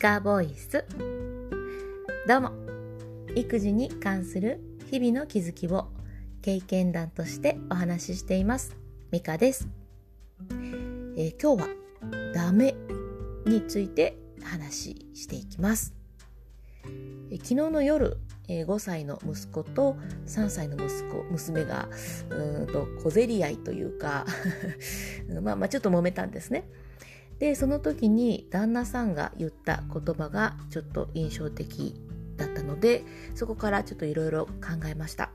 カボイス。どうも。育児に関する日々の気づきを経験談としてお話ししています。ミカです、えー、今日はダメについて話していきます、えー、昨日の夜えー、5歳の息子と3歳の息子娘がうんと小競り合いというか まあまあちょっと揉めたんですね。でその時に旦那さんが言った言葉がちょっと印象的だったのでそこからちょっといろいろ考えました。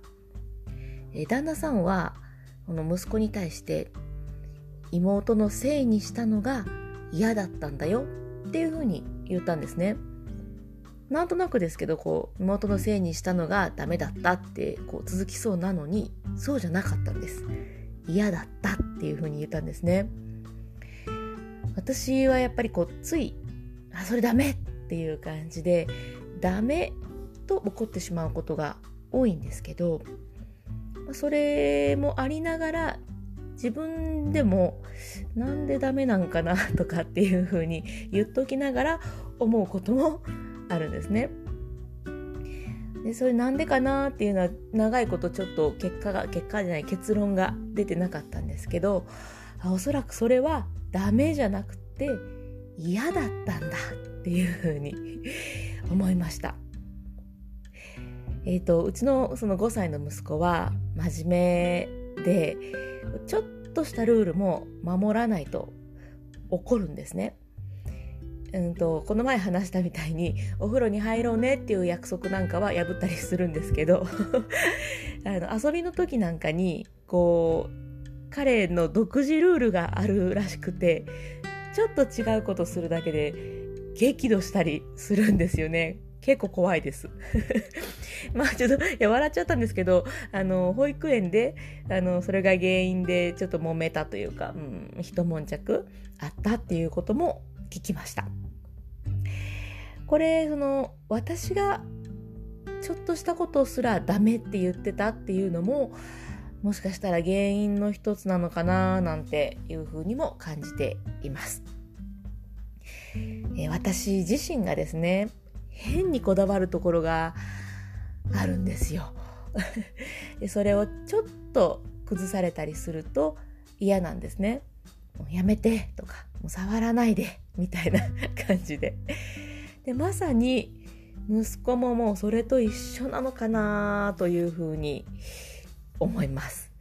え、旦那さんはこの息子に対して妹のせいにしたのが嫌だったんだよっていうふうに言ったんですね。なんとなくですけどこう妹のせいにしたのがダメだったってこう続きそうなのにそうじゃなかったんです嫌だったっていうふうに言ったんですね私はやっぱりこうついあそれダメっていう感じでダメと怒ってしまうことが多いんですけどそれもありながら自分でもなんでダメなんかなとかっていうふうに言っときながら思うこともあるんですね。でそれなんでかなっていうのは長いことちょっと結果が結果じゃない結論が出てなかったんですけどおそらくそれはダメじゃなくて嫌だったんだっていうふうに 思いました。えーと、うちのその5歳の息子は真面目でちょっとしたルールも守らないと怒るんですね。うんと、この前話したみたいにお風呂に入ろうねっていう約束なんかは破ったりするんですけど あの遊びの時なんかにこう彼の独自ルールがあるらしくてちょっと違うことするだけで激怒したりするんですよね。結構怖いです。まあちょっと、いや、笑っちゃったんですけど、あの、保育園で、あの、それが原因でちょっと揉めたというか、うん、一悶着あったっていうことも聞きました。これその私がちょっとしたことすらダメって言ってたっていうのももしかしたら原因の一つなのかななんていうふうにも感じています。え私自身がですね変にこだわるところがあるんですよ。それをちょっと崩されたりすると嫌なんですね。もうやめてとかもう触らないでみたいな 感じで。でまさに息子ももうそれと一緒なのかなというふうに思います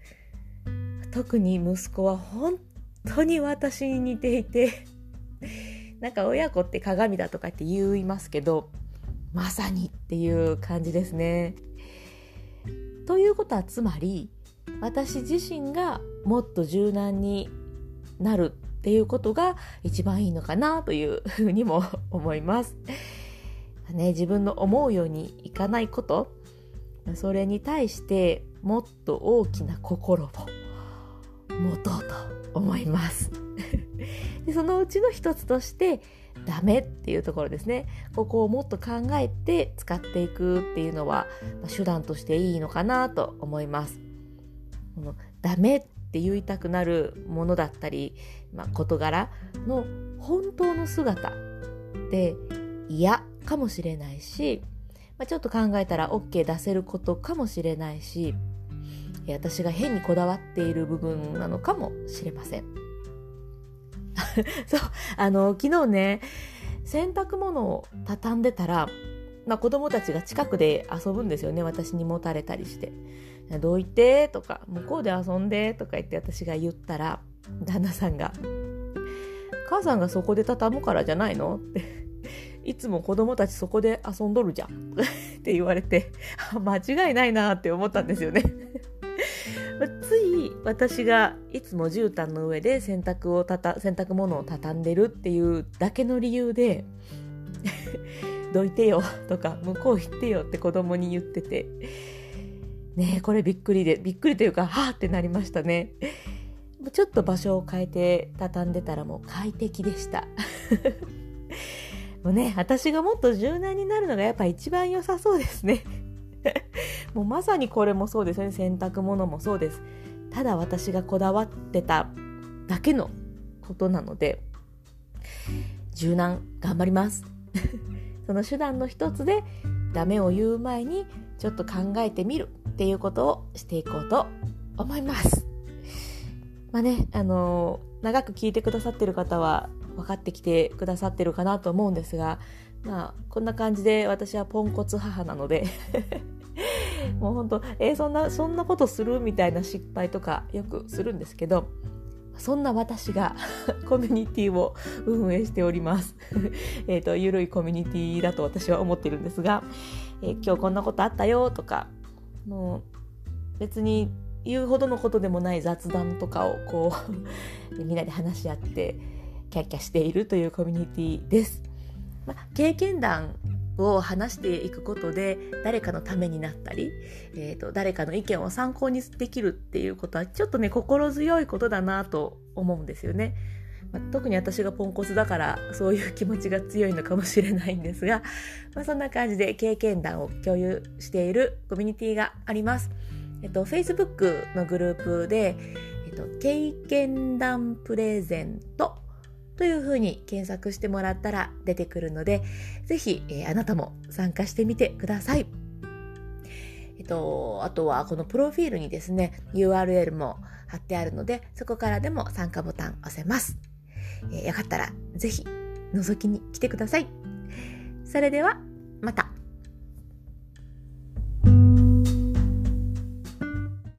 特に息子は本当に私に似ていて なんか親子って鏡だとかって言いますけどまさにっていう感じですね。ということはつまり私自身がもっと柔軟になるっていうことが一番いいのかなというふうにも思います。ね、自分の思うようにいかないことそれに対してもっと大きな心を持とうと思います。でそのうちの一つとしてダメっていうところですね。ここをもっと考えて使っていくっていうのは手段としていいのかなと思います。このダメって言いたくなるものだったり、まあ、事柄の本当の姿って嫌かもしれないし、まあ、ちょっと考えたら OK 出せることかもしれないし私が変にこだわっている部分なのかもしれません。そうあの昨日ね洗濯物を畳んでたら、まあ、子供たちが近くで遊ぶんですよね私に持たれたりして。どう言って？とか、向こうで遊んで？とか言って私が言ったら、旦那さんが、母さんがそこで畳むからじゃないの？って。いつも子供たちそこで遊んどるじゃん。って言われて、間違いないなって思ったんですよね。つい私がいつも絨毯の上で洗濯をたた洗濯物を畳んでるっていうだけの理由で どいてよとか向こう行ってよって子供に言ってて。ねこれびっくりでびっくりというかはあってなりましたね。ちょっと場所を変えて畳んでたらもう快適でした。もうね私がもっと柔軟になるのがやっぱ一番良さそうですね。もうまさにこれもそうですよね。洗濯物もそうです。ただ私がこだわってただけのことなので柔軟頑張ります。その手段の一つでダメを言う前にちょっと考えてみるっていうことをしていこうと思います。まあね、あのー、長く聞いてくださってる方は分かってきてくださってるかなと思うんですが、まあ、こんな感じで私はポンコツ母なので。もうほんと、えー、そんな、そんなことするみたいな失敗とかよくするんですけど、そんな私が コミュニティを運営しております。えっと、ゆるいコミュニティだと私は思ってるんですが、えー、今日こんなことあったよとか、もう別に言うほどのことでもない雑談とかをこう みんなで話し合ってキャッキャしているというコミュニティです。ま経験談を話していくことで誰かのためになったり、えーと、誰かの意見を参考にできるっていうことはちょっとね心強いことだなと思うんですよね。まあ、特に私がポンコツだからそういう気持ちが強いのかもしれないんですが、まあ、そんな感じで経験談を共有しているコミュニティがあります。えっと、Facebook のグループで、えっと、経験談プレゼントというふうに検索してもらったら出てくるので、ぜひ、えー、あなたも参加してみてください。えっと、あとはこのプロフィールにですね、URL も貼ってあるので、そこからでも参加ボタン押せます。えー、よかったらぜひ覗きに来てください。それでは、また。